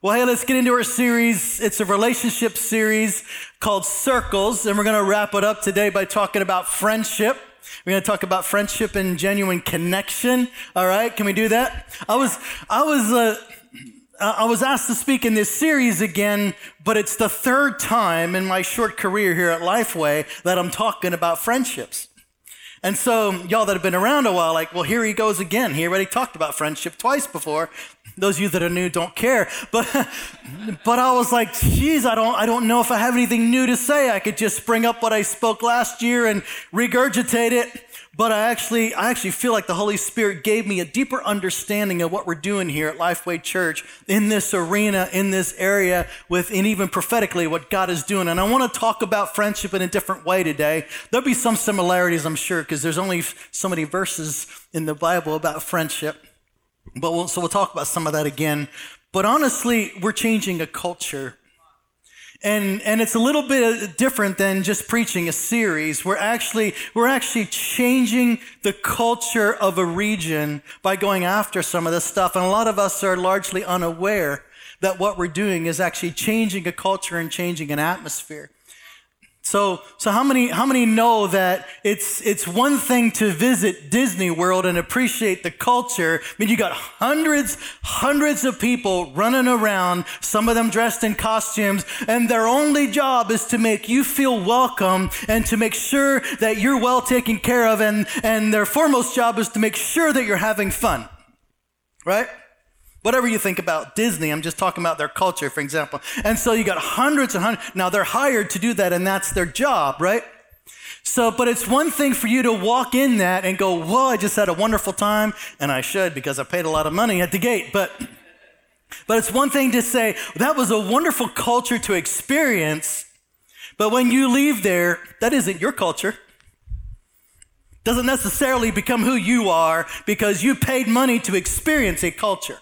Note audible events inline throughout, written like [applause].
Well, hey, let's get into our series. It's a relationship series called Circles, and we're going to wrap it up today by talking about friendship. We're going to talk about friendship and genuine connection. All right, can we do that? I was, I was, uh, I was asked to speak in this series again, but it's the third time in my short career here at Lifeway that I'm talking about friendships. And so, y'all that have been around a while, like, well, here he goes again. He already talked about friendship twice before. Those of you that are new don't care. But, [laughs] but I was like, geez, I don't, I don't know if I have anything new to say. I could just bring up what I spoke last year and regurgitate it. But I actually, I actually feel like the Holy Spirit gave me a deeper understanding of what we're doing here at Lifeway Church in this arena, in this area, with, and even prophetically what God is doing. And I want to talk about friendship in a different way today. There'll be some similarities, I'm sure, because there's only so many verses in the Bible about friendship. But we'll, so we'll talk about some of that again. But honestly, we're changing a culture and, and it's a little bit different than just preaching a series. We're actually, we're actually changing the culture of a region by going after some of this stuff. And a lot of us are largely unaware that what we're doing is actually changing a culture and changing an atmosphere. So, so how many, how many know that it's, it's one thing to visit Disney World and appreciate the culture? I mean, you got hundreds, hundreds of people running around, some of them dressed in costumes, and their only job is to make you feel welcome and to make sure that you're well taken care of. And, and their foremost job is to make sure that you're having fun. Right? Whatever you think about Disney, I'm just talking about their culture, for example. And so you got hundreds and hundreds. Now they're hired to do that, and that's their job, right? So, but it's one thing for you to walk in that and go, whoa, I just had a wonderful time, and I should because I paid a lot of money at the gate. But, but it's one thing to say, that was a wonderful culture to experience, but when you leave there, that isn't your culture. Doesn't necessarily become who you are because you paid money to experience a culture.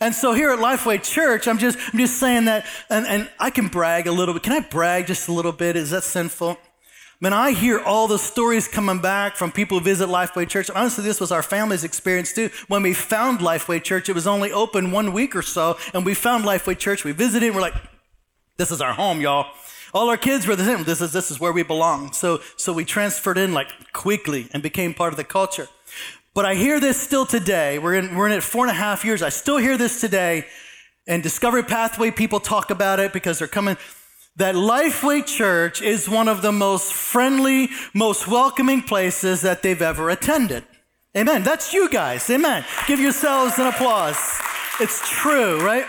And so here at Lifeway Church, I'm just, I'm just saying that, and, and I can brag a little bit. Can I brag just a little bit? Is that sinful? Man, I hear all the stories coming back from people who visit Lifeway Church. Honestly, this was our family's experience too. When we found Lifeway Church, it was only open one week or so, and we found Lifeway Church. We visited, and we're like, this is our home, y'all. All our kids were the same. This is, this is where we belong. So, so we transferred in like quickly and became part of the culture. But I hear this still today. We're in, we're in it four and a half years. I still hear this today. And Discovery Pathway people talk about it because they're coming. That Lifeway Church is one of the most friendly, most welcoming places that they've ever attended. Amen. That's you guys. Amen. Give yourselves an applause. It's true, right?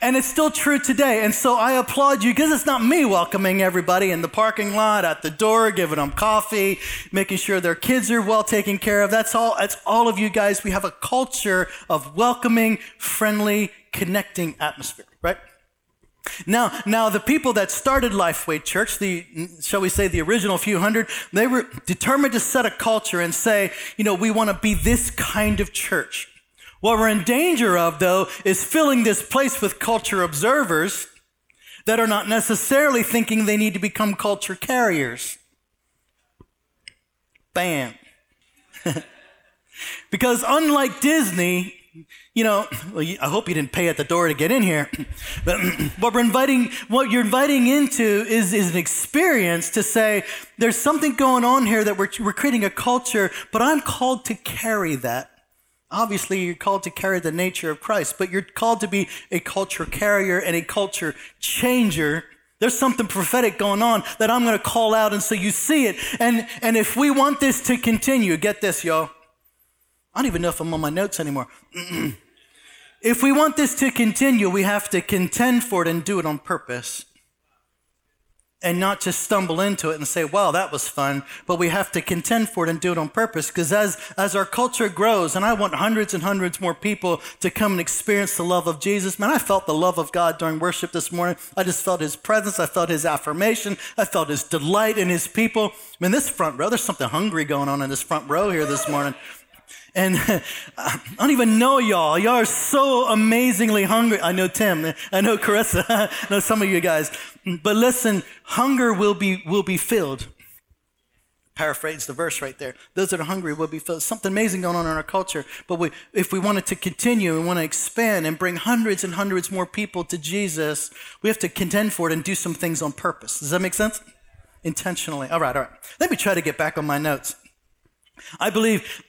And it's still true today. And so I applaud you because it's not me welcoming everybody in the parking lot, at the door, giving them coffee, making sure their kids are well taken care of. That's all, that's all of you guys. We have a culture of welcoming, friendly, connecting atmosphere, right? Now, now the people that started Lifeway Church, the shall we say the original few hundred, they were determined to set a culture and say, you know, we want to be this kind of church. What we're in danger of, though, is filling this place with culture observers that are not necessarily thinking they need to become culture carriers. Bam. [laughs] because unlike Disney, you know, I hope you didn't pay at the door to get in here. [clears throat] But [clears throat] what we're inviting, what you're inviting into is, is an experience to say, there's something going on here that we're, we're creating a culture, but I'm called to carry that. Obviously, you're called to carry the nature of Christ, but you're called to be a culture carrier and a culture changer. There's something prophetic going on that I'm going to call out, and so you see it. And, and if we want this to continue, get this, y'all. I don't even know if I'm on my notes anymore. [clears throat] if we want this to continue, we have to contend for it and do it on purpose and not just stumble into it and say, wow, that was fun, but we have to contend for it and do it on purpose. Because as, as our culture grows, and I want hundreds and hundreds more people to come and experience the love of Jesus, man, I felt the love of God during worship this morning. I just felt his presence. I felt his affirmation. I felt his delight in his people. I mean, this front row, there's something hungry going on in this front row here this morning. And [laughs] I don't even know y'all. Y'all are so amazingly hungry. I know Tim. I know Carissa. [laughs] I know some of you guys. But listen, hunger will be, will be filled. Paraphrase the verse right there. Those that are hungry will be filled. Something amazing going on in our culture. But we, if we wanted to continue and want to expand and bring hundreds and hundreds more people to Jesus, we have to contend for it and do some things on purpose. Does that make sense? Intentionally. All right, all right. Let me try to get back on my notes. I believe,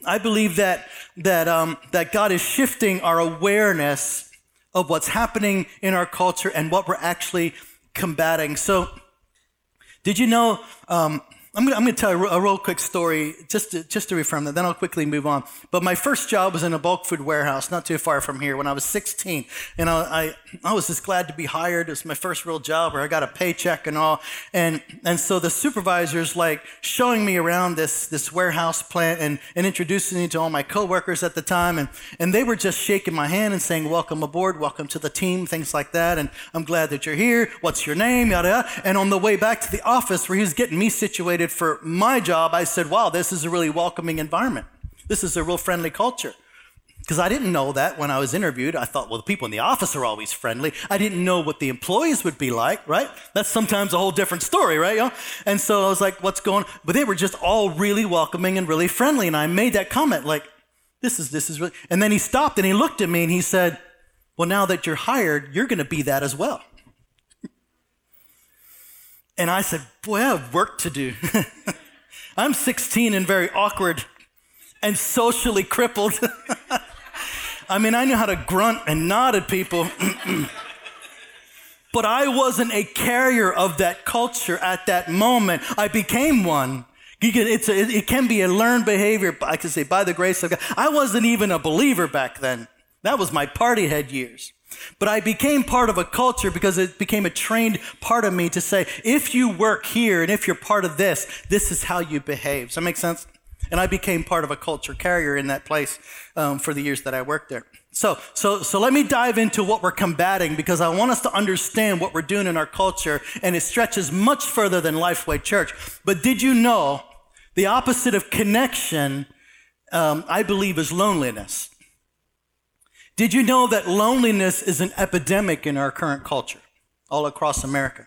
[clears throat] I believe that that um, that God is shifting our awareness of what's happening in our culture and what we're actually combating. So, did you know? Um, I'm going, to, tell a, a real quick story just to, just to reaffirm that, then I'll quickly move on. But my first job was in a bulk food warehouse not too far from here when I was 16. And I, I, I was just glad to be hired. It was my first real job where I got a paycheck and all. And, and so the supervisor's like showing me around this, this warehouse plant and, and introducing me to all my coworkers at the time. And, and they were just shaking my hand and saying, Welcome aboard, welcome to the team, things like that. And I'm glad that you're here. What's your name? Yada, yada. And on the way back to the office where he was getting me situated for my job, I said, wow, this is a really welcoming environment. This is a real friendly culture. Because I didn't know that when I was interviewed. I thought, well, the people in the office are always friendly. I didn't know what the employees would be like, right? That's sometimes a whole different story, right? You? And so I was like, what's going on? But they were just all really welcoming and really friendly. And I made that comment, like, this is, this is really. And then he stopped and he looked at me and he said, well, now that you're hired, you're going to be that as well. And I said, Boy, I have work to do. [laughs] I'm 16 and very awkward and socially crippled. [laughs] I mean, I knew how to grunt and nod at people. [clears throat] but I wasn't a carrier of that culture at that moment. I became one. Can, a, it can be a learned behavior, I can say, by the grace of God. I wasn't even a believer back then. That was my party head years. But I became part of a culture because it became a trained part of me to say, if you work here and if you're part of this, this is how you behave. Does that make sense? And I became part of a culture carrier in that place um, for the years that I worked there. So, so, so let me dive into what we're combating because I want us to understand what we're doing in our culture, and it stretches much further than Lifeway Church. But did you know the opposite of connection, um, I believe, is loneliness? Did you know that loneliness is an epidemic in our current culture, all across America?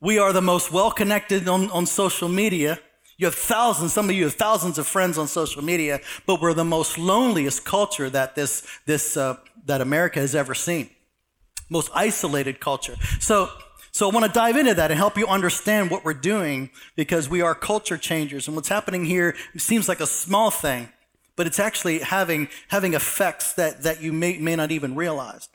We are the most well connected on, on social media. You have thousands, some of you have thousands of friends on social media, but we're the most loneliest culture that this, this, uh, that America has ever seen. Most isolated culture. So, so I want to dive into that and help you understand what we're doing because we are culture changers. And what's happening here seems like a small thing, but it's actually having, having effects that, that you may, may not even realize.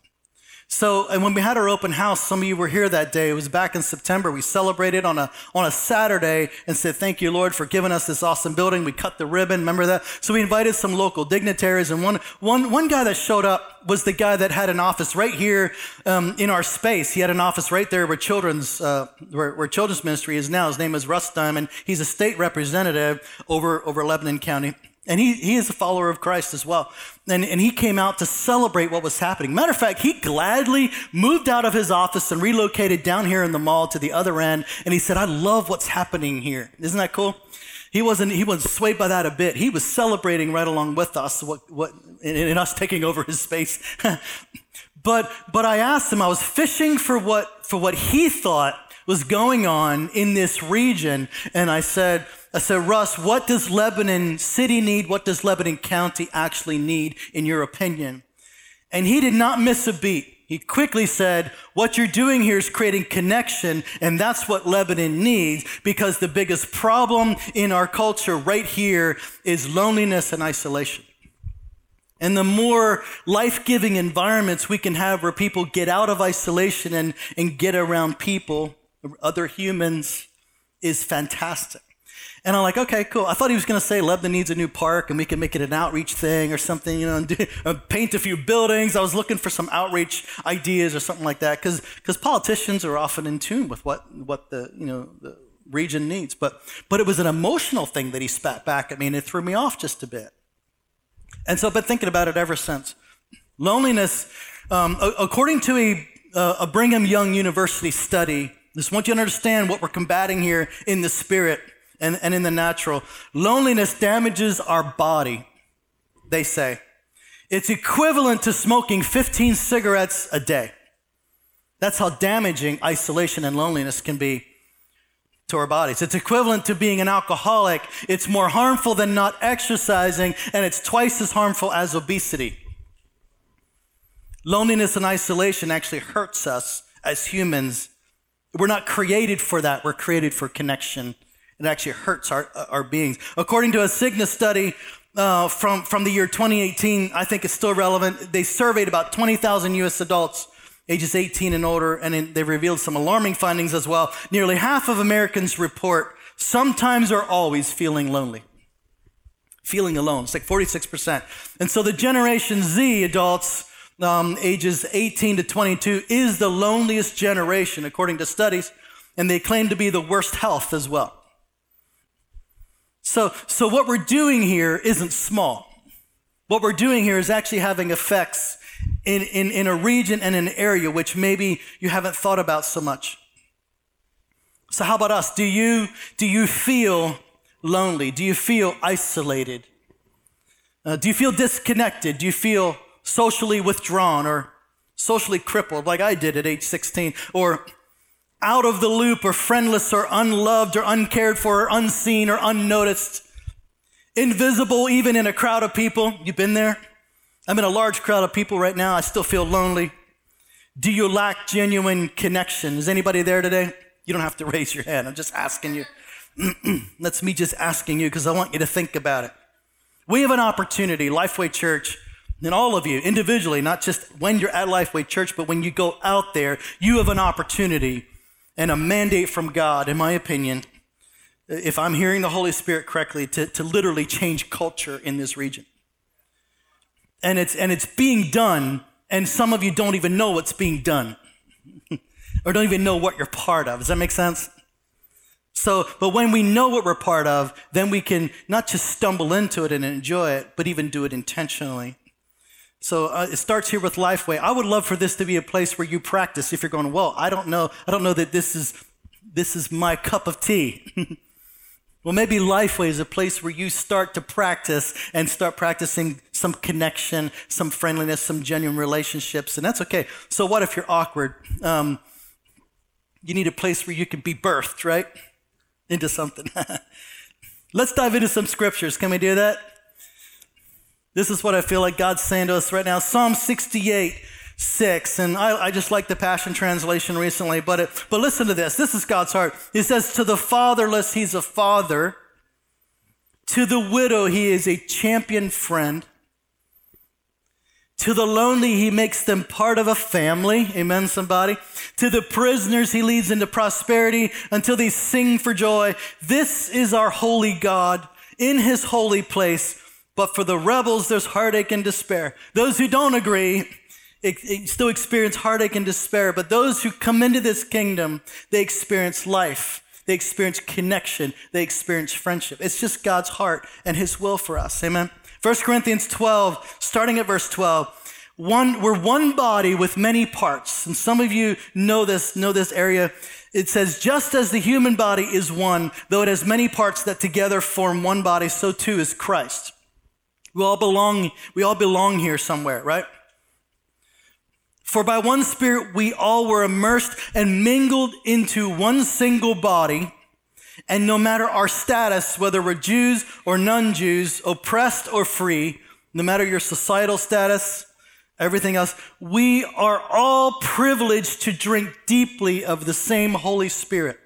So, and when we had our open house, some of you were here that day. It was back in September. We celebrated on a, on a Saturday and said, thank you, Lord, for giving us this awesome building. We cut the ribbon. Remember that? So we invited some local dignitaries and one, one, one guy that showed up was the guy that had an office right here, um, in our space. He had an office right there where children's, uh, where, where children's ministry is now. His name is Russ Diamond. He's a state representative over, over Lebanon County. And he, he is a follower of Christ as well. And, and he came out to celebrate what was happening. Matter of fact, he gladly moved out of his office and relocated down here in the mall to the other end. And he said, I love what's happening here. Isn't that cool? He wasn't, he wasn't swayed by that a bit. He was celebrating right along with us, what, what, in, in us taking over his space. [laughs] but, but I asked him, I was fishing for what, for what he thought was going on in this region. And I said, I said, Russ, what does Lebanon City need? What does Lebanon County actually need, in your opinion? And he did not miss a beat. He quickly said, What you're doing here is creating connection, and that's what Lebanon needs because the biggest problem in our culture right here is loneliness and isolation. And the more life giving environments we can have where people get out of isolation and, and get around people, other humans, is fantastic. And I'm like, okay, cool. I thought he was going to say Lebanon needs a new park and we can make it an outreach thing or something, you know, and do, uh, paint a few buildings. I was looking for some outreach ideas or something like that because politicians are often in tune with what what the you know the region needs. But but it was an emotional thing that he spat back at me and it threw me off just a bit. And so I've been thinking about it ever since. Loneliness, um, according to a, a Brigham Young University study, just want you to understand what we're combating here in the spirit and, and in the natural. Loneliness damages our body, they say. It's equivalent to smoking 15 cigarettes a day. That's how damaging isolation and loneliness can be. to our bodies. It's equivalent to being an alcoholic. It's more harmful than not exercising, and it's twice as harmful as obesity. Loneliness and isolation actually hurts us as humans. We're not created for that. We're created for connection. It actually hurts our, our beings. According to a Cigna study uh, from, from the year 2018, I think it's still relevant. They surveyed about 20,000 US adults ages 18 and older, and they revealed some alarming findings as well. Nearly half of Americans report sometimes or always feeling lonely, feeling alone. It's like 46%. And so the Generation Z adults, um, ages 18 to 22, is the loneliest generation, according to studies, and they claim to be the worst health as well. So, so what we're doing here isn't small. What we're doing here is actually having effects in, in, in a region and an area which maybe you haven't thought about so much. So how about us? Do you, do you feel lonely? Do you feel isolated? Uh, do you feel disconnected? Do you feel socially withdrawn or socially crippled like I did at age 16? Or out of the loop or friendless or unloved or uncared for or unseen or unnoticed? Invisible even in a crowd of people? You've been there? I'm in a large crowd of people right now. I still feel lonely. Do you lack genuine connection? Is anybody there today? You don't have to [laughs] raise your hand. I'm just asking you. [clears throat] That's me just asking you because I want you to think about it. We have an opportunity, Lifeway Church, and all of you individually, not just when you're at Lifeway Church, but when you go out there, you have an opportunity and a mandate from God, in my opinion, if I'm hearing the Holy Spirit correctly, to, to literally change culture in this region. And it's and it's being done and some of you don't even know what's being done. [laughs] Or don't even know what you're part of. Does that make sense? So but when we know what we're part of then we can not just stumble into it and enjoy it but even do it intentionally so uh, it starts here with lifeway i would love for this to be a place where you practice if you're going well i don't know i don't know that this is this is my cup of tea [laughs] Well, maybe Lifeway is a place where you start to practice and start practicing some connection, some friendliness, some genuine relationships, and that's okay. So, what if you're awkward? Um, you need a place where you can be birthed, right? Into something. [laughs] Let's dive into some scriptures. Can we do that? This is what I feel like God's saying to us right now. Psalm 68 6. And I, I, just like the Passion Translation recently, but, it, but listen to this. This is God's heart. He says, To the fatherless, he's a father. To the widow, he is a champion friend. To the lonely, he makes them part of a family. Amen, somebody. To the prisoners, he leads into prosperity until they sing for joy. This is our holy God in his holy place. But for the rebels, there's heartache and despair. Those who don't agree, still experience heartache and despair, but those who come into this kingdom, they experience life. They experience connection. They experience friendship. It's just God's heart and his will for us. Amen. 1 Corinthians 12, starting at verse 12. One, we're one body with many parts. And some of you know this, know this area. It says, just as the human body is one, though it has many parts that together form one body, so too is Christ. We all belong, we all belong here somewhere, right? For by one Spirit we all were immersed and mingled into one single body. And no matter our status, whether we're Jews or non Jews, oppressed or free, no matter your societal status, everything else, we are all privileged to drink deeply of the same Holy Spirit.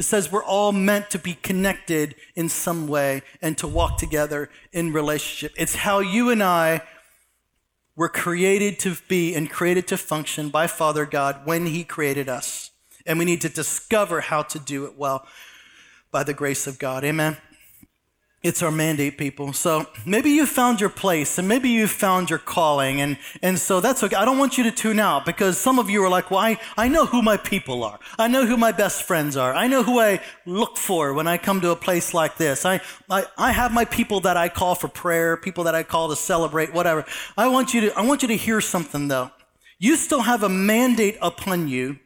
It says we're all meant to be connected in some way and to walk together in relationship. It's how you and I we're created to be and created to function by Father God when He created us. And we need to discover how to do it well by the grace of God. Amen. It's our mandate, people. So maybe you found your place and maybe you found your calling. And, and so that's okay. I don't want you to tune out because some of you are like, well, I, I know who my people are. I know who my best friends are. I know who I look for when I come to a place like this. I, I, I have my people that I call for prayer, people that I call to celebrate, whatever. I want you to, I want you to hear something though. You still have a mandate upon you,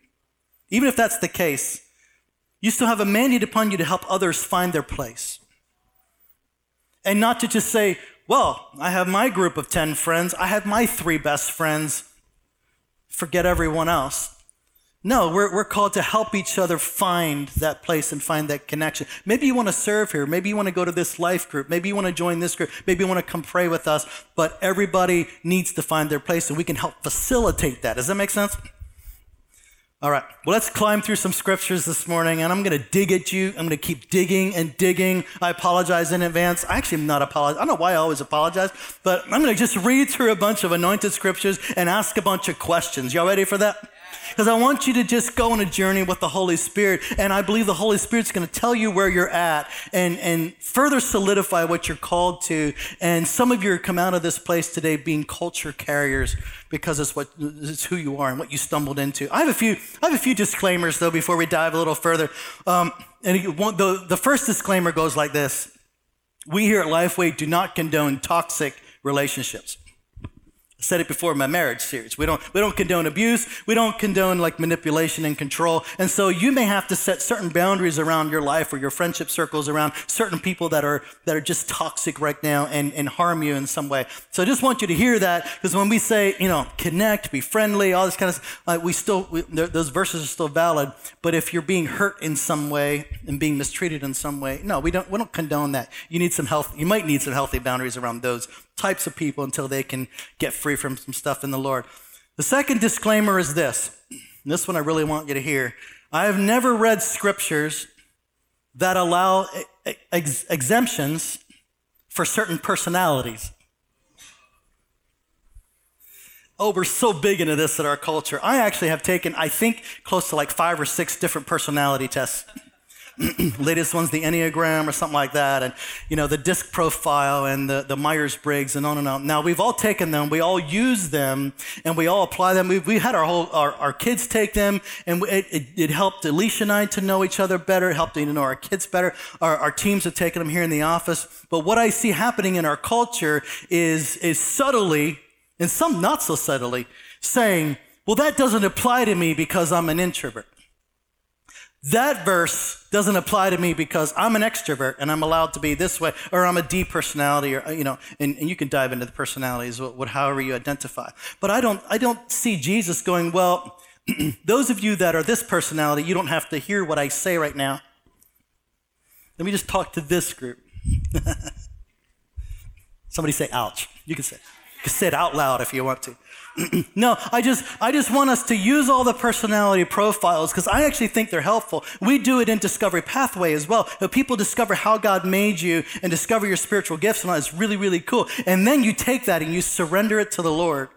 even if that's the case. You still have a mandate upon you to help others find their place. And not to just say, well, I have my group of 10 friends, I have my three best friends, forget everyone else. No, we're, we're called to help each other find that place and find that connection. Maybe you want to serve here. Maybe you want to go to this life group. Maybe you want to join this group. Maybe you want to come pray with us. But everybody needs to find their place and we can help facilitate that. Does that make sense? All right, well, let's climb through some scriptures this morning, and I'm going to dig at you. I'm going to keep digging and digging. I apologize in advance. I actually am not apologize. I don't know why I always apologize, but I'm going to just read through a bunch of anointed scriptures and ask a bunch of questions. Y'all ready for that? Because I want you to just go on a journey with the Holy Spirit. And I believe the Holy Spirit's going to tell you where you're at and, and further solidify what you're called to. And some of you come out of this place today being culture carriers because it's what it's who you are and what you stumbled into. I have a few I have a few disclaimers though before we dive a little further. Um, and the, the first disclaimer goes like this: We here at Lifeway do not condone toxic relationships said it before in my marriage series. We don't, we don't condone abuse. We don't condone like manipulation and control. And so you may have to set certain boundaries around your life or your friendship circles around certain people that are, that are just toxic right now and, and harm you in some way. So I just want you to hear that because when we say, you know, connect, be friendly, all this kind of stuff, uh, we still, we, those verses are still valid. But if you're being hurt in some way and being mistreated in some way, no, we don't, we don't condone that. You need some health, you might need some healthy boundaries around those types of people until they can get free from some stuff in the Lord. The second disclaimer is this. This one I really want you to hear. I have never read scriptures that allow ex- exemptions for certain personalities. Oh, we're so big into this in our culture. I actually have taken, I think, close to like five or six different personality tests. [clears throat] latest one's the Enneagram or something like that, and you know the disc profile and the, the Myers Briggs and on and on. Now we've all taken them, we all use them, and we all apply them. We, we had our whole our, our kids take them, and it, it, it, helped Alicia and I to know each other better. It helped to know our kids better. Our, our teams have taken them here in the office. But what I see happening in our culture is is subtly, and some not so subtly, saying, "Well, that doesn't apply to me because I'm an introvert." That verse doesn't apply to me because I'm an extrovert and I'm allowed to be this way, or I'm a D personality, or you know, and, and you can dive into the personalities, what, what, however you identify. But I don't, I don't see Jesus going, well, [clears throat] those of you that are this personality, you don't have to hear what I say right now. Let me just talk to this group. [laughs] Somebody say, ouch. You can say, you can say it out loud if you want to. [clears throat] no, I just I just want us to use all the personality profiles because I actually think they're helpful. We do it in Discovery Pathway as well. People discover how God made you and discover your spiritual gifts and it's really really cool. And then you take that and you surrender it to the Lord.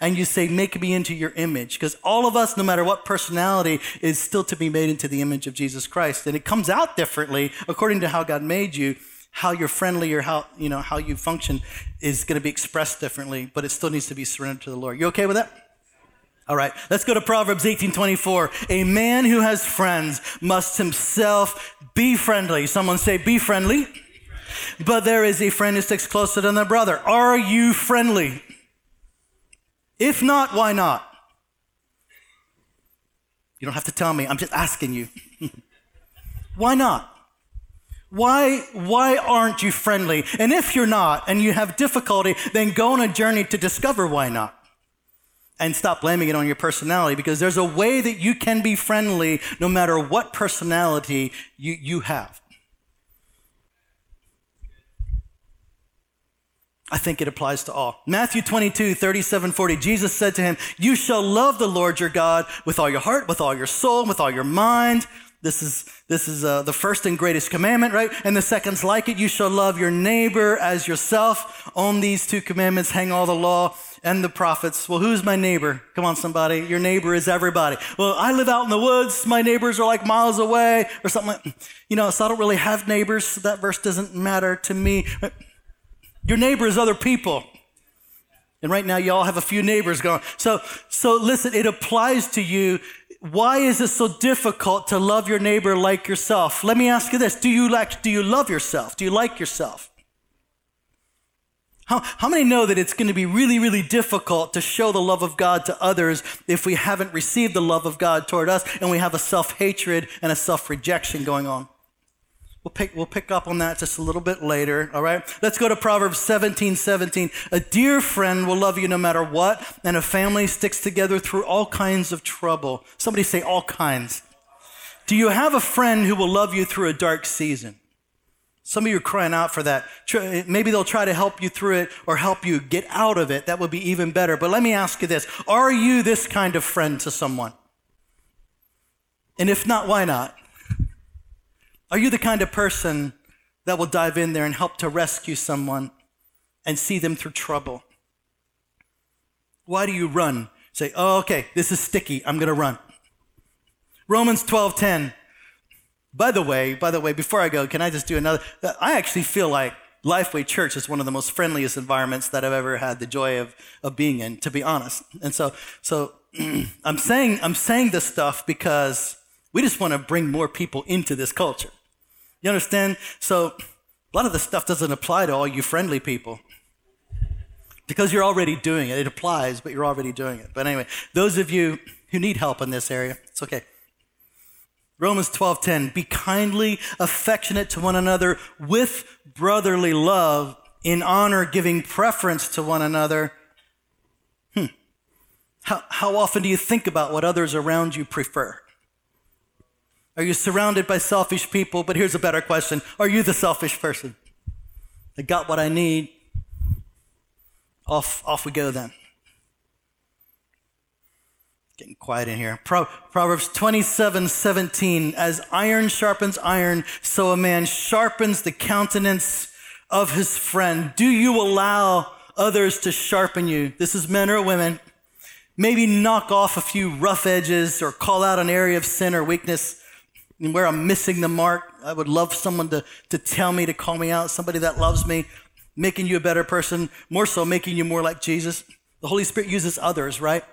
And you say, make me into your image. Because all of us, no matter what personality, is still to be made into the image of Jesus Christ. And it comes out differently according to how God made you how you're friendly or how you know how you function is going to be expressed differently, but it still needs to be surrendered to the Lord. You okay with that? All right, let's go to Proverbs 18:24. A man who has friends must himself be friendly. Someone say, "Be friendly." But there is a friend who sticks closer than a brother. Are you friendly? If not, why not? You don't have to tell me. I'm just asking you. [laughs] why not? Why, why aren't you friendly? And if you're not and you have difficulty, then go on a journey to discover why not. And stop blaming it on your personality because there's a way that you can be friendly no matter what personality you, you have. I think it applies to all. Matthew 22, 37, 40. Jesus said to him, You shall love the Lord your God with all your heart, with all your soul, with all your mind, this is, this is uh, the first and greatest commandment, right? And the second's like it. You shall love your neighbor as yourself. On these two commandments hang all the law and the prophets. Well, who's my neighbor? Come on, somebody. Your neighbor is everybody. Well, I live out in the woods. My neighbors are like miles away or something like, you know, so I don't really have neighbors. So that verse doesn't matter to me. Your neighbor is other people. And right now, y'all have a few neighbors going. So, so listen, it applies to you why is it so difficult to love your neighbor like yourself? Let me ask you this. Do you like, do you love yourself? Do you like yourself? How, how many know that it's going to be really, really difficult to show the love of God to others if we haven't received the love of God toward us and we have a self hatred and a self rejection going on? We'll pick, we'll pick up on that just a little bit later, all right? Let's go to Proverbs 17 17. A dear friend will love you no matter what, and a family sticks together through all kinds of trouble. Somebody say, all kinds. Do you have a friend who will love you through a dark season? Some of you are crying out for that. Maybe they'll try to help you through it or help you get out of it. That would be even better. But let me ask you this Are you this kind of friend to someone? And if not, why not? Are you the kind of person that will dive in there and help to rescue someone and see them through trouble? Why do you run? Say, oh, okay, this is sticky. I'm going to run. Romans 12:10. By the way, by the way, before I go, can I just do another? I actually feel like Lifeway Church is one of the most friendliest environments that I've ever had the joy of, of being in, to be honest. And so, so [clears throat] I'm saying I'm saying this stuff because we just want to bring more people into this culture. You understand? So a lot of this stuff doesn't apply to all you friendly people because you're already doing it. It applies, but you're already doing it. But anyway, those of you who need help in this area, it's okay. Romans 12:10 Be kindly affectionate to one another with brotherly love in honor giving preference to one another. Hmm. How, how often do you think about what others around you prefer? Are you surrounded by selfish people? But here's a better question Are you the selfish person? I got what I need. Off, off we go then. Getting quiet in here. Pro- Proverbs 27 17. As iron sharpens iron, so a man sharpens the countenance of his friend. Do you allow others to sharpen you? This is men or women. Maybe knock off a few rough edges or call out an area of sin or weakness where I'm missing the mark. I would love someone to, to tell me, to call me out, somebody that loves me, making you a better person, more so making you more like Jesus. The Holy Spirit uses others, right?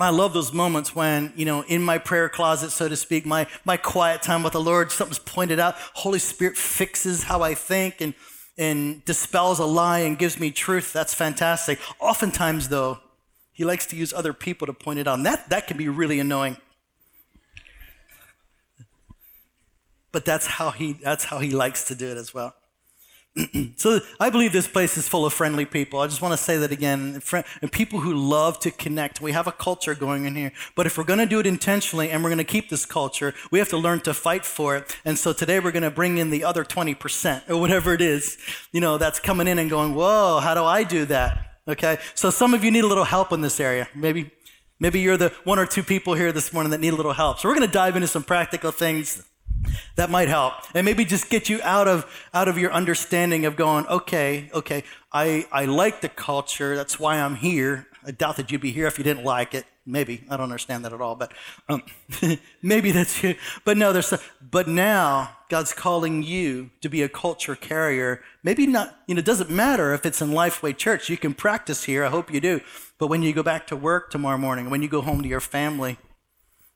I love those moments when, you know, in my prayer closet, so to speak, my, my quiet time with the Lord, something's pointed out. Holy Spirit fixes how I think and, and dispels a lie and gives me truth. That's fantastic. Oftentimes, though, he likes to use other people to point it out. And that, that can be really annoying. But that's how he that's how he likes to do it as well. [clears throat] so I believe this place is full of friendly people. I just want to say that again. And people who love to connect. We have a culture going in here. But if we're going to do it intentionally and we're going to keep this culture, we have to learn to fight for it. And so today we're going to bring in the other 20% or whatever it is, you know, that's coming in and going, whoa, how do I do that? Okay. So some of you need a little help in this area. Maybe, maybe you're the one or two people here this morning that need a little help. So we're going to dive into some practical things that might help. And maybe just get you out of out of your understanding of going okay okay i i like the culture. That's why i'm here. I doubt that you'd be here if you didn't like it. Maybe. I don't understand that at all but um, [laughs] maybe that's you. But no there's but now god's calling you to be a culture carrier. Maybe not you know it doesn't matter if it's in lifeway church. You can practice here. I hope you do. But when you go back to work tomorrow morning when you go home to your family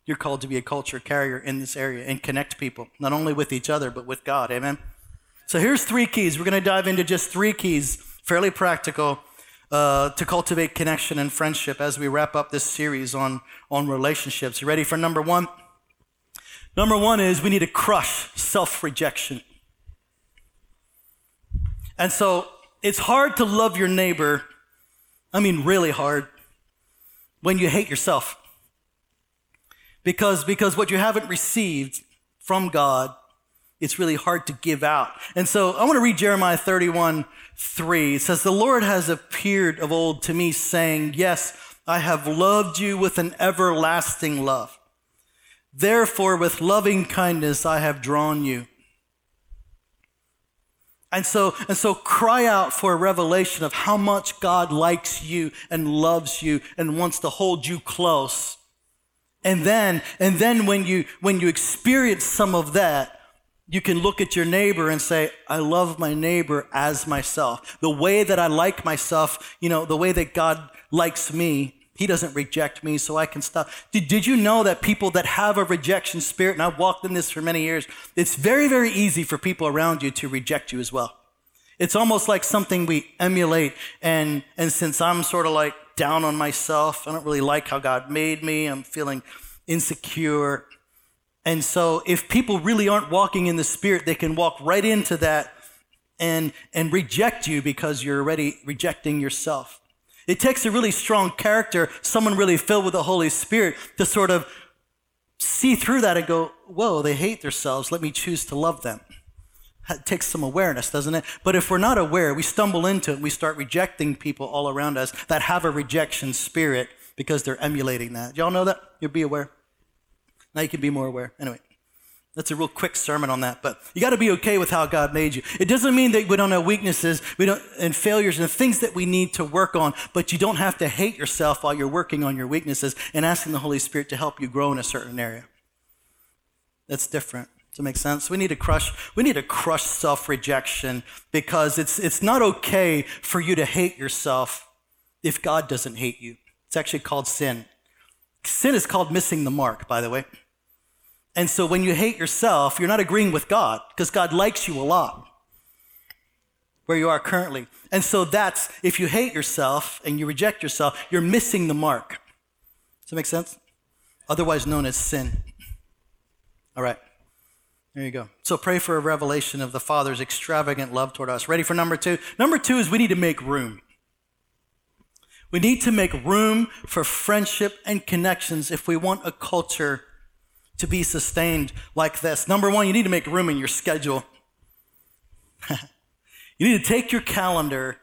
you're called to be a culture carrier in this area and connect people, not only with each other, but with God. Amen? So here's three keys. We're going to dive into just three keys, fairly practical, uh, to cultivate connection and friendship as we wrap up this series on, on relationships. You ready for number one? Number one is we need to crush self rejection. And so it's hard to love your neighbor, I mean, really hard, when you hate yourself because, because what you haven't received from God, it's really hard to give out. And so I want to read Jeremiah 31 3. It says, The Lord has appeared of old to me, saying, Yes, I have loved you with an everlasting love. Therefore, with loving kindness, I have drawn you. And so, and so cry out for a revelation of how much God likes you and loves you and wants to hold you close and then, and then when you, when you experience some of that, you can look at your neighbor and say, I love my neighbor as myself. The way that I like myself, you know, the way that God likes me, he doesn't reject me, so I can stop. Did, did you know that people that have a rejection spirit, and I've walked in this for many years, it's very, very easy for people around you to reject you as well. It's almost like something we emulate. And, and since I'm sort of like down on myself. I don't really like how God made me. I'm feeling insecure. And so if people really aren't walking in the Spirit, they can walk right into that and, and reject you because you're already rejecting yourself. It takes a really strong character, someone really filled with the Holy Spirit, to sort of see through that and go, whoa, they hate themselves. Let me choose to love them. It takes some awareness, doesn't it? But if we're not aware, we stumble into it we start rejecting people all around us that have a rejection spirit because they're emulating that. Y'all know that? You'll be aware. Now you can be more aware. Anyway, that's a real quick sermon on that, but you got to be okay with how God made you. It doesn't mean that we don't have weaknesses, we don't and failures and things that we need to work on, but you don't have to hate yourself while you're working on your weaknesses and asking the Holy Spirit to help you grow in a certain area. That's different. Does that make sense? We need to crush, we need to crush self-rejection because it's it's not okay for you to hate yourself if God doesn't hate you. It's actually called sin. Sin is called missing the mark, by the way. And so when you hate yourself, you're not agreeing with God because God likes you a lot where you are currently. And so that's, if you hate yourself and you reject yourself, you're missing the mark. Does that make sense? Otherwise known as sin. All right. There you go. So pray for a revelation of the Father's extravagant love toward us. Ready for number two? Number two is we need to make room. We need to make room for friendship and connections if we want a culture to be sustained like this. Number one, you need to make room in your schedule. [laughs] you need to take your calendar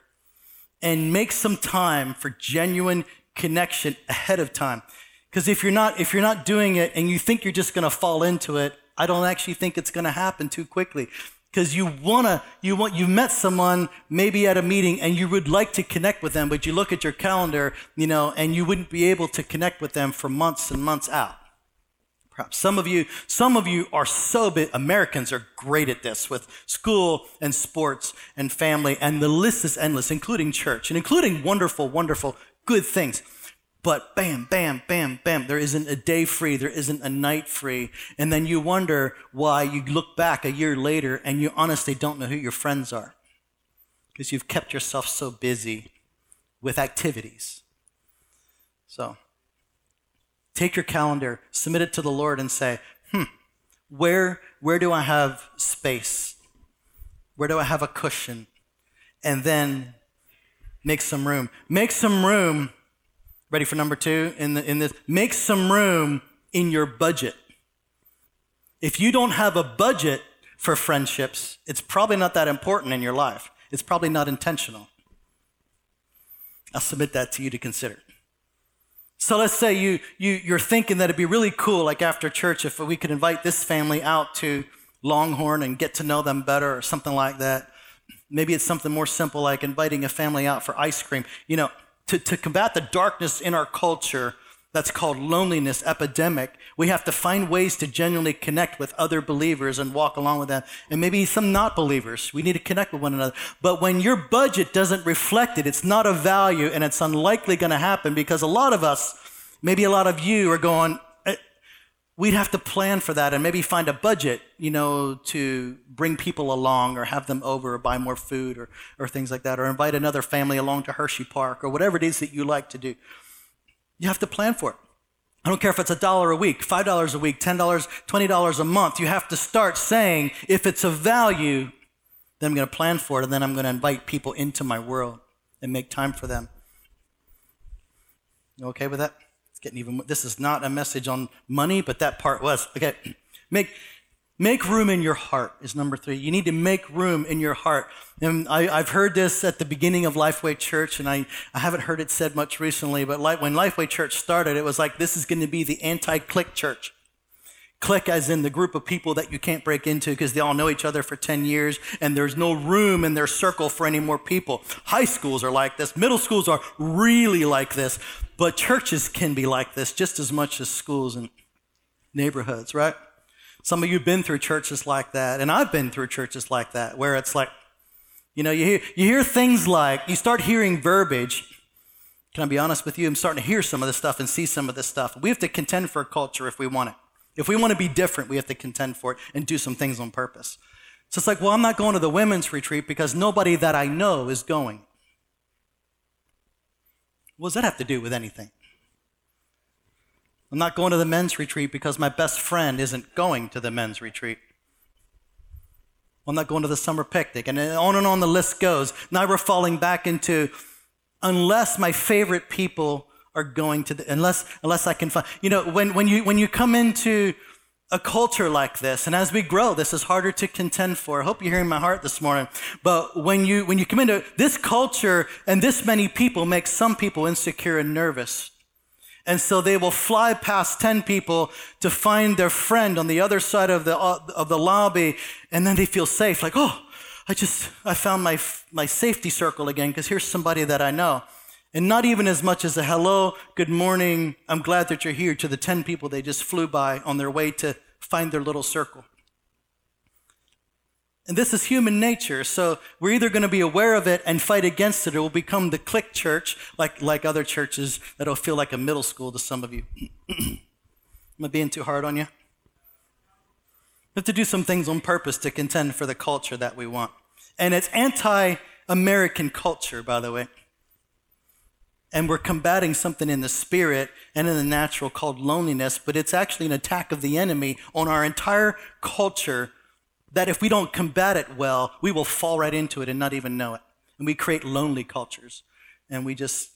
and make some time for genuine connection ahead of time. Because if you're not if you're not doing it and you think you're just going to fall into it, I don't actually think it's going to happen too quickly. Because you wanna, you want, you met someone maybe at a meeting and you would like to connect with them, but you look at your calendar, you know, and you wouldn't be able to connect with them for months and months out. Perhaps some of you, some of you are so bit, Americans are great at this with school and sports and family, and the list is endless, including church and including wonderful, wonderful, good things. But bam, bam, bam, bam, there isn't a day free, there isn't a night free. And then you wonder why you look back a year later and you honestly don't know who your friends are because you've kept yourself so busy with activities. So take your calendar, submit it to the Lord, and say, hmm, where, where do I have space? Where do I have a cushion? And then make some room. Make some room Ready for number two in, the, in this? Make some room in your budget. If you don't have a budget for friendships, it's probably not that important in your life. It's probably not intentional. I'll submit that to you to consider. So let's say you, you, you're thinking that it'd be really cool, like after church, if we could invite this family out to Longhorn and get to know them better or something like that. Maybe it's something more simple like inviting a family out for ice cream. You know, to, to combat the darkness in our culture that's called loneliness epidemic, we have to find ways to genuinely connect with other believers and walk along with them. And maybe some not believers. We need to connect with one another. But when your budget doesn't reflect it, it's not a value and it's unlikely going to happen because a lot of us, maybe a lot of you are going, we'd have to plan for that and maybe find a budget, you know, to bring people along or have them over or buy more food or, or things like that, or invite another family along to Hershey Park or whatever it is that you like to do. You have to plan for it. I don't care if it's a dollar a week, $5 a week, $10, $20 a month. You have to start saying, if it's a value, then I'm going to plan for it and then I'm going to invite people into my world and make time for them. You okay with that? Getting even this is not a message on money but that part was okay [clears throat] make make room in your heart is number three you need to make room in your heart and I, have heard this at the beginning of lifeway church and I, I haven't heard it said much recently but like when lifeway church started it was like this is going to be the anti-clique church clique as in the group of people that you can't break into because they all know each other for 10 years and there's no room in their circle for any more people. High schools are like this. Middle schools are really like this. But churches can be like this just as much as schools and neighborhoods, right? Some of you have been through churches like that, and I've been through churches like that, where it's like, you know, you hear, you hear things like, you start hearing verbiage. Can I be honest with you? I'm starting to hear some of this stuff and see some of this stuff. We have to contend for a culture if we want it. If we want to be different, we have to contend for it and do some things on purpose. So it's like, well, I'm not going to the women's retreat because nobody that I know is going. What does that have to do with anything? I'm not going to the men's retreat because my best friend isn't going to the men's retreat. I'm not going to the summer picnic. And on and on the list goes. Now we're falling back into unless my favorite people are going to the, unless, unless I can find, you know, when, when you, when you come into a culture like this, and as we grow, this is harder to contend for. I hope you're hearing my heart this morning. But when you, when you come into this culture and this many people make some people insecure and nervous. And so they will fly past 10 people to find their friend on the other side of the, of the lobby. And then they feel safe. Like, oh, I just, I found my, my safety circle again because here's somebody that I know. And not even as much as a hello, good morning, I'm glad that you're here to the 10 people they just flew by on their way to find their little circle. And this is human nature. So we're either going to be aware of it and fight against it, or we'll become the clique church, like, like other churches that'll feel like a middle school to some of you. [clears throat] Am I being too hard on you? We have to do some things on purpose to contend for the culture that we want. And it's anti American culture, by the way and we're combating something in the spirit and in the natural called loneliness, but it's actually an attack of the enemy on our entire culture that if we don't combat it well, we will fall right into it and not even know it. And we create lonely cultures and we just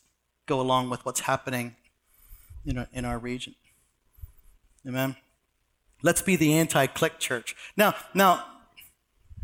go along with what's happening in our, in our region. Amen. Let's be the anti-clique church. Now, now,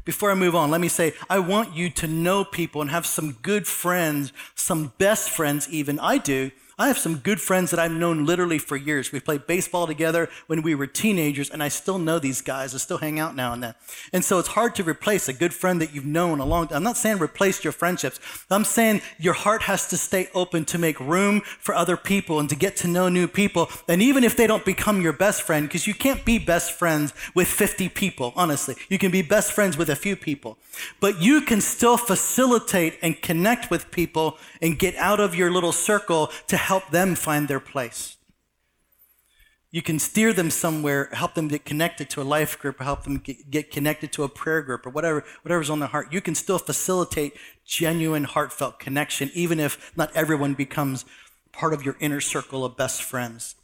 before I move on, let me say, I want you to know people and have some good friends, some best friends even. I do I have some good friends that I've known literally for years. We played baseball together when we were teenagers, and I still know these guys. I still hang out now and then. And so it's hard to replace a good friend that you've known a long time. I'm not saying replace your friendships. I'm saying your heart has to stay open to make room for other people and to get to know new people. And even if they don't become your best friend, because you can't be best friends with 50 people, honestly. You can be best friends with a few people. But you can still facilitate and connect with people and get out of your little circle to help them find their place. You can steer them somewhere, help them get connected to a life group, or help them get, connected to a prayer group, or whatever, whatever's on their heart. You can still facilitate genuine, heartfelt connection, even if not everyone becomes part of your inner circle of best friends.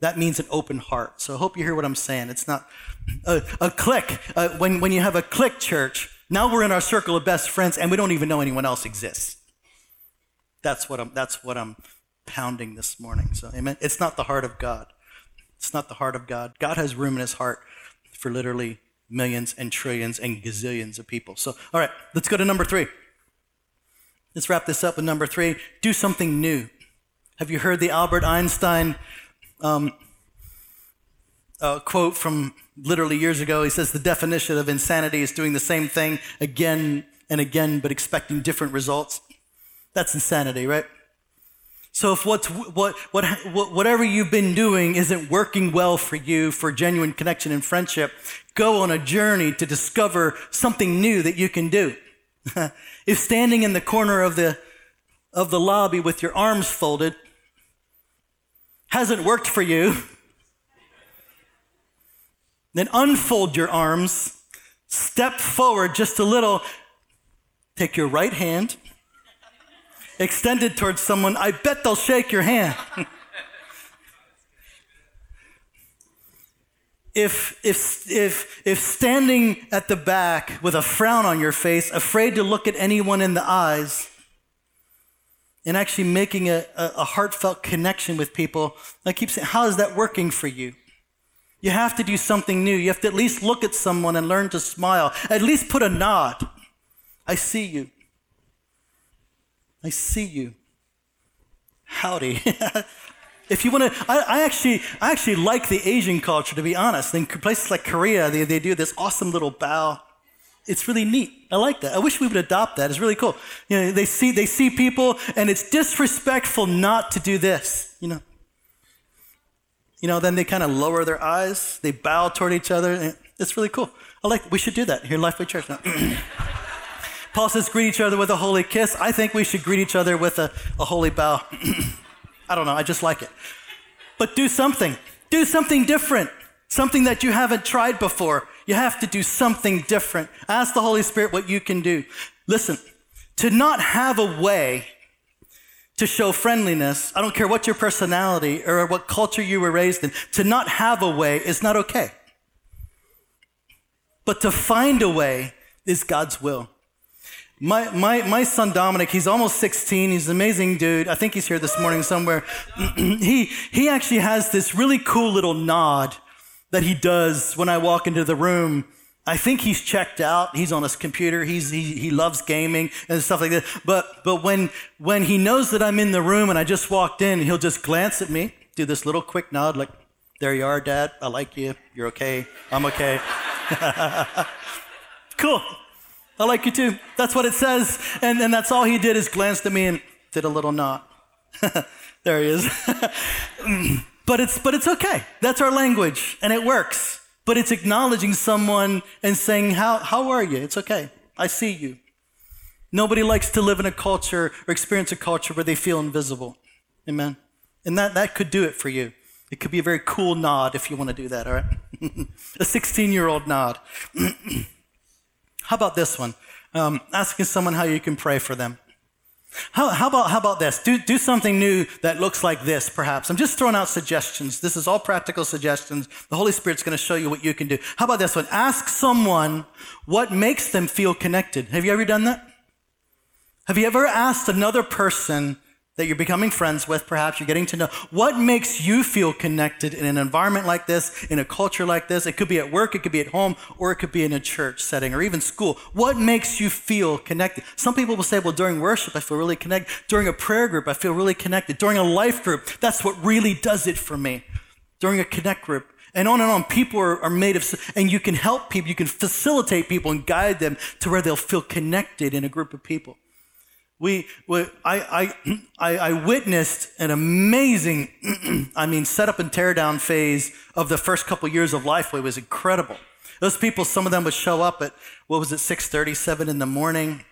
That means an open heart. So I hope you hear what I'm saying. It's not a, a clique. Uh, when, when you have a clique church, now we're in our circle of best friends and we don't even know anyone else exists. That's what I'm, that's what I'm pounding this morning. So, amen. It's not the heart of God. It's not the heart of God. God has room in his heart for literally millions and trillions and gazillions of people. So, all right, let's go to number three. Let's wrap this up with number three. Do something new. Have you heard the Albert Einstein um, uh, quote from literally years ago? He says the definition of insanity is doing the same thing again and again, but expecting different results. That's insanity, right? So if what's, what, what, whatever you've been doing isn't working well for you for genuine connection and friendship, go on a journey to discover something new that you can do. [laughs] if standing in the corner of the, of the lobby with your arms folded hasn't worked for you, [laughs] then unfold your arms, step forward just a little, take your right hand, extended towards someone, I bet they'll shake your hand. [laughs] if, if, if, if standing at the back with a frown on your face, afraid to look at anyone in the eyes, and actually making a, a, a heartfelt connection with people, I keep saying, how is that working for you? You have to do something new. You have to at least look at someone and learn to smile. At least put a nod. I see you. I see you. Howdy. [laughs] if you want to, I, I, actually, I actually like the Asian culture, to be honest. In places like Korea, they, they do this awesome little bow. It's really neat. I like that. I wish we would adopt that. It's really cool. You know, they see, they see people, and it's disrespectful not to do this. You know, you know. Then they kind of lower their eyes. They bow toward each other. It's really cool. I like. We should do that here, Lifeway Church. Now. [clears throat] Paul says, greet each other with a holy kiss. I think we should greet each other with a, a holy bow. [clears throat] I don't know, I just like it. But do something. Do something different. Something that you haven't tried before. You have to do something different. Ask the Holy Spirit what you can do. Listen, to not have a way to show friendliness. I don't care what your personality or what culture you were raised in. To not have a way is not okay. But to find a way is God's will. My, my, my son Dominic, he's almost 16. He's an amazing dude. I think he's here this morning somewhere. [clears throat] he, he actually has this really cool little nod that he does when I walk into the room. I think he's checked out. He's on his computer. He's, he, he loves gaming and stuff like that. But, but when, when he knows that I'm in the room and I just walked in, he'll just glance at me, do this little quick nod, like, there you are, Dad. I like you. You're okay. I'm okay. [laughs] cool. I like you too. That's what it says. And, and that's all he did is glanced at me and did a little nod. [laughs] there he is. [laughs] but it's but it's okay. That's our language and it works. But it's acknowledging someone and saying, How how are you? It's okay. I see you. Nobody likes to live in a culture or experience a culture where they feel invisible. Amen. And that, that could do it for you. It could be a very cool nod if you want to do that, all right? [laughs] a 16 year old nod. [clears throat] How about this one? Um, asking someone how you can pray for them. How, how, about, how about this? Do, do something new that looks like this, perhaps. I'm just throwing out suggestions. This is all practical suggestions. The Holy Spirit's going to show you what you can do. How about this one? Ask someone what makes them feel connected. Have you ever done that? Have you ever asked another person that you're becoming friends with, perhaps you're getting to know. What makes you feel connected in an environment like this, in a culture like this? It could be at work, it could be at home, or it could be in a church setting or even school. What makes you feel connected? Some people will say, well, during worship, I feel really connected. During a prayer group, I feel really connected. During a life group, that's what really does it for me. During a connect group, and on and on. People are, are, made of, and you can help people, you can facilitate people and guide them to where they'll feel connected in a group of people. We, we I, [clears throat] I, I, witnessed an amazing, [clears throat] I mean, setup and tear down phase of the first couple years of Lifeway. It was incredible. Those people, some of them would show up at, what was it, 6.37 in the morning,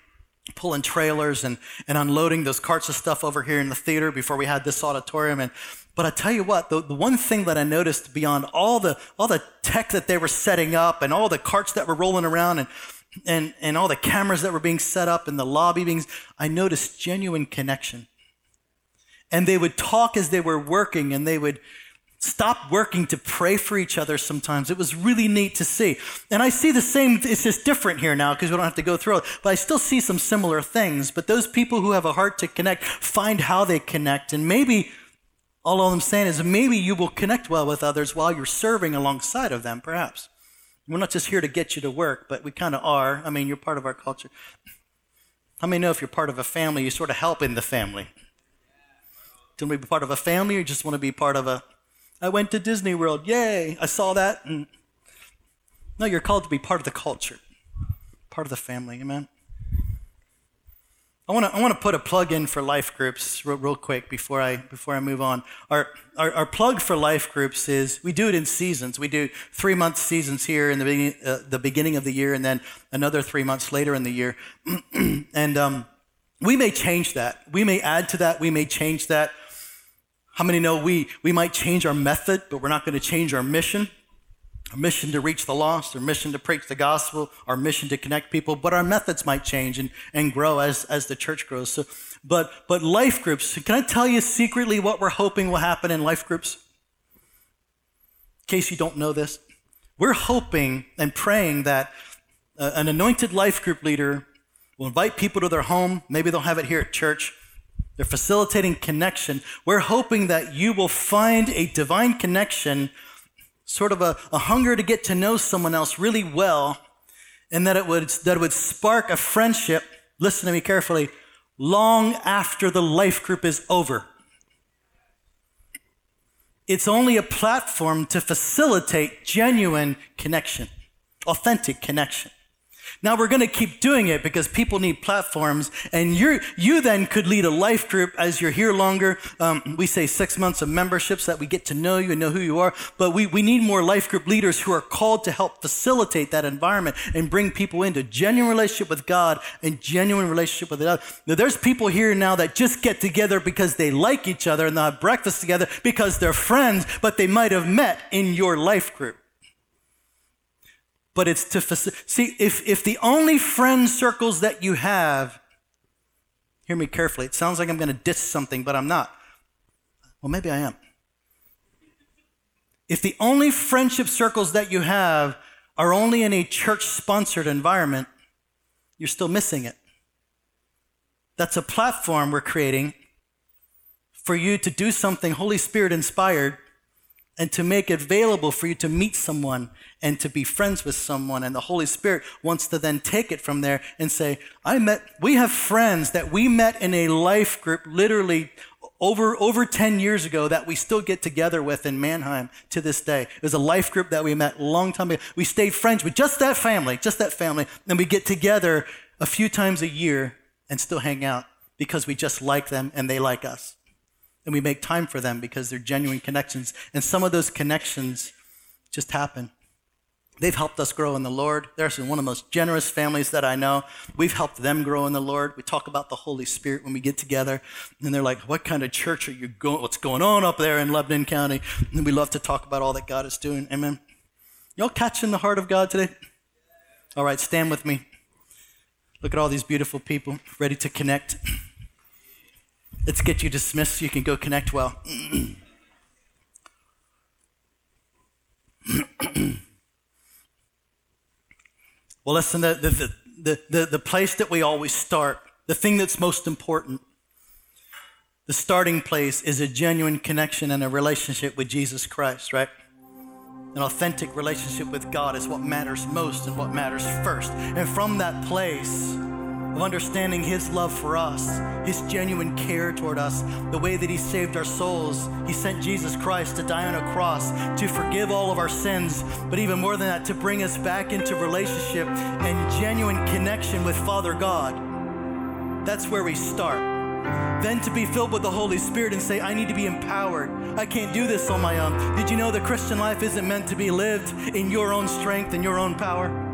pulling trailers and, and unloading those carts of stuff over here in the theater before we had this auditorium. And, but I tell you what, the, the one thing that I noticed beyond all the, all the tech that they were setting up and all the carts that were rolling around and and, and all the cameras that were being set up in the lobby being, I noticed genuine connection. And they would talk as they were working and they would stop working to pray for each other sometimes. It was really neat to see. And I see the same, it's just different here now because we don't have to go through it, but I still see some similar things. But those people who have a heart to connect find how they connect. And maybe all I'm saying is maybe you will connect well with others while you're serving alongside of them, perhaps. We're not just here to get you to work, but we kind of are. I mean, you're part of our culture. How many know if you're part of a family, you sort of help in the family? Do you want to be part of a family or just want to be part of a, I went to Disney World, yay, I saw that. And, no, you're called to be part of the culture, part of the family, amen? I want to I want to put a plug in for life groups real, real quick before I before I move on. Our, our, our plug for life groups is we do it in seasons. We do three month seasons here in the beginning uh, the beginning of the year, and then another three months later in the year. [clears throat] and um, we may change that. We may add to that. We may change that. How many know we we might change our method, but we're not going to change our mission? Our mission to reach the lost, our mission to preach the gospel, our mission to connect people, but our methods might change and, and grow as, as the church grows. So, but, but life groups, can I tell you secretly what we're hoping will happen in life groups? In case you don't know this, we're hoping and praying that uh, an anointed life group leader will invite people to their home. Maybe they'll have it here at church. They're facilitating connection. We're hoping that you will find a divine connection sort of a, a hunger to get to know someone else really well, and that it would that it would spark a friendship. Listen to me carefully. Long after the life group is over. It's only a platform to facilitate genuine connection, authentic connection. Now we're going to keep doing it because people need platforms, and you you then could lead a life group as you're here longer. Um, we say six months of membership so that we get to know you and know who you are. But we, we need more life group leaders who are called to help facilitate that environment and bring people into genuine relationship with God and genuine relationship with other. Now, there's people here now that just get together because they like each other and they'll have breakfast together because they're friends, but they might have met in your life group but it's to see if, if the only friend circles that you have Hear me carefully. It sounds like I'm going to diss something, but I'm not. Well, maybe I am. If the only friendship circles that you have are only in a church sponsored environment, you're still missing it. That's a platform we're creating for you to do something Holy Spirit inspired and to make it available for you to meet someone and to be friends with someone. And the Holy Spirit wants to then take it from there and say, I met, we have friends that we met in a life group literally over, over 10 years ago that we still get together with in Manheim to this day. It was a life group that we met a long time ago. We stayed friends with just that family, just that family. And we get together a few times a year and still hang out because we just like them and they like us. And we make time for them because they're genuine connections. And some of those connections just happen. They've helped us grow in the Lord. They're one of the most generous families that I know. We've helped them grow in the Lord. We talk about the Holy Spirit when we get together. And they're like, What kind of church are you going? What's going on up there in Lebanon County? And we love to talk about all that God is doing. Amen. Y'all catching the heart of God today? All right, stand with me. Look at all these beautiful people ready to connect. Let's get you dismissed so you can go connect well. [clears throat] well, listen, the, the, the, the, the place that we always start, the thing that's most important, the starting place is a genuine connection and a relationship with Jesus Christ, right? An authentic relationship with God is what matters most and what matters first. And from that place, of understanding His love for us, His genuine care toward us, the way that He saved our souls. He sent Jesus Christ to die on a cross to forgive all of our sins, but even more than that, to bring us back into relationship and genuine connection with Father God. That's where we start. Then to be filled with the Holy Spirit and say, I need to be empowered. I can't do this on my own. Did you know the Christian life isn't meant to be lived in your own strength and your own power?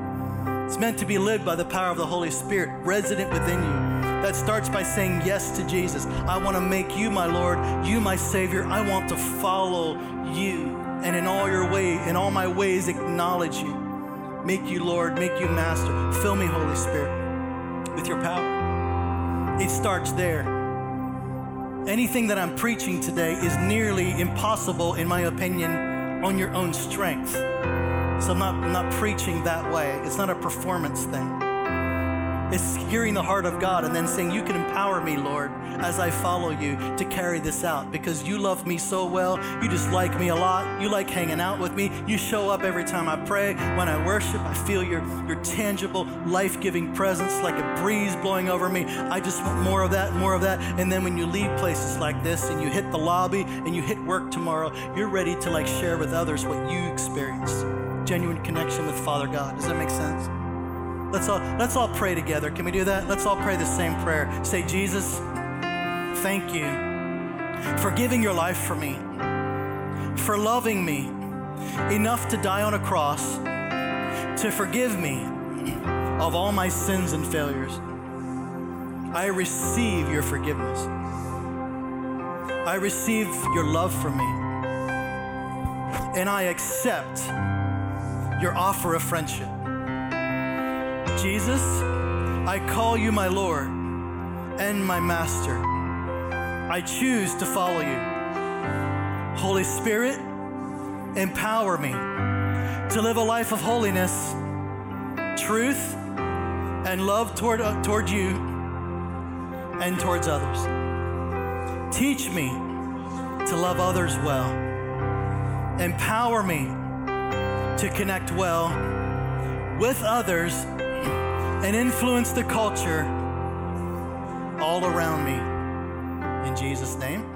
It's meant to be lived by the power of the Holy Spirit resident within you. That starts by saying yes to Jesus. I want to make you my Lord, you my Savior. I want to follow you. And in all your way, in all my ways, acknowledge you. Make you Lord, make you Master. Fill me, Holy Spirit, with your power. It starts there. Anything that I'm preaching today is nearly impossible, in my opinion, on your own strength. So I'm not, I'm not preaching that way. It's not a performance thing. It's hearing the heart of God and then saying, You can empower me, Lord, as I follow you to carry this out because you love me so well. You just like me a lot. You like hanging out with me. You show up every time I pray. When I worship, I feel your, your tangible, life giving presence like a breeze blowing over me. I just want more of that, and more of that. And then when you leave places like this and you hit the lobby and you hit work tomorrow, you're ready to like share with others what you experienced genuine connection with Father God. Does that make sense? Let's all, let's all pray together. Can we do that? Let's all pray the same prayer. Say, Jesus, thank you for giving your life for me, for loving me enough to die on a cross, to forgive me of all my sins and failures. I receive your forgiveness. I receive your love for me. And I accept your offer of friendship. Jesus, I call you my Lord and my Master. I choose to follow you. Holy Spirit, empower me to live a life of holiness, truth, and love toward, uh, toward you and towards others. Teach me to love others well. Empower me to connect well with others and influence the culture all around me. In Jesus' name.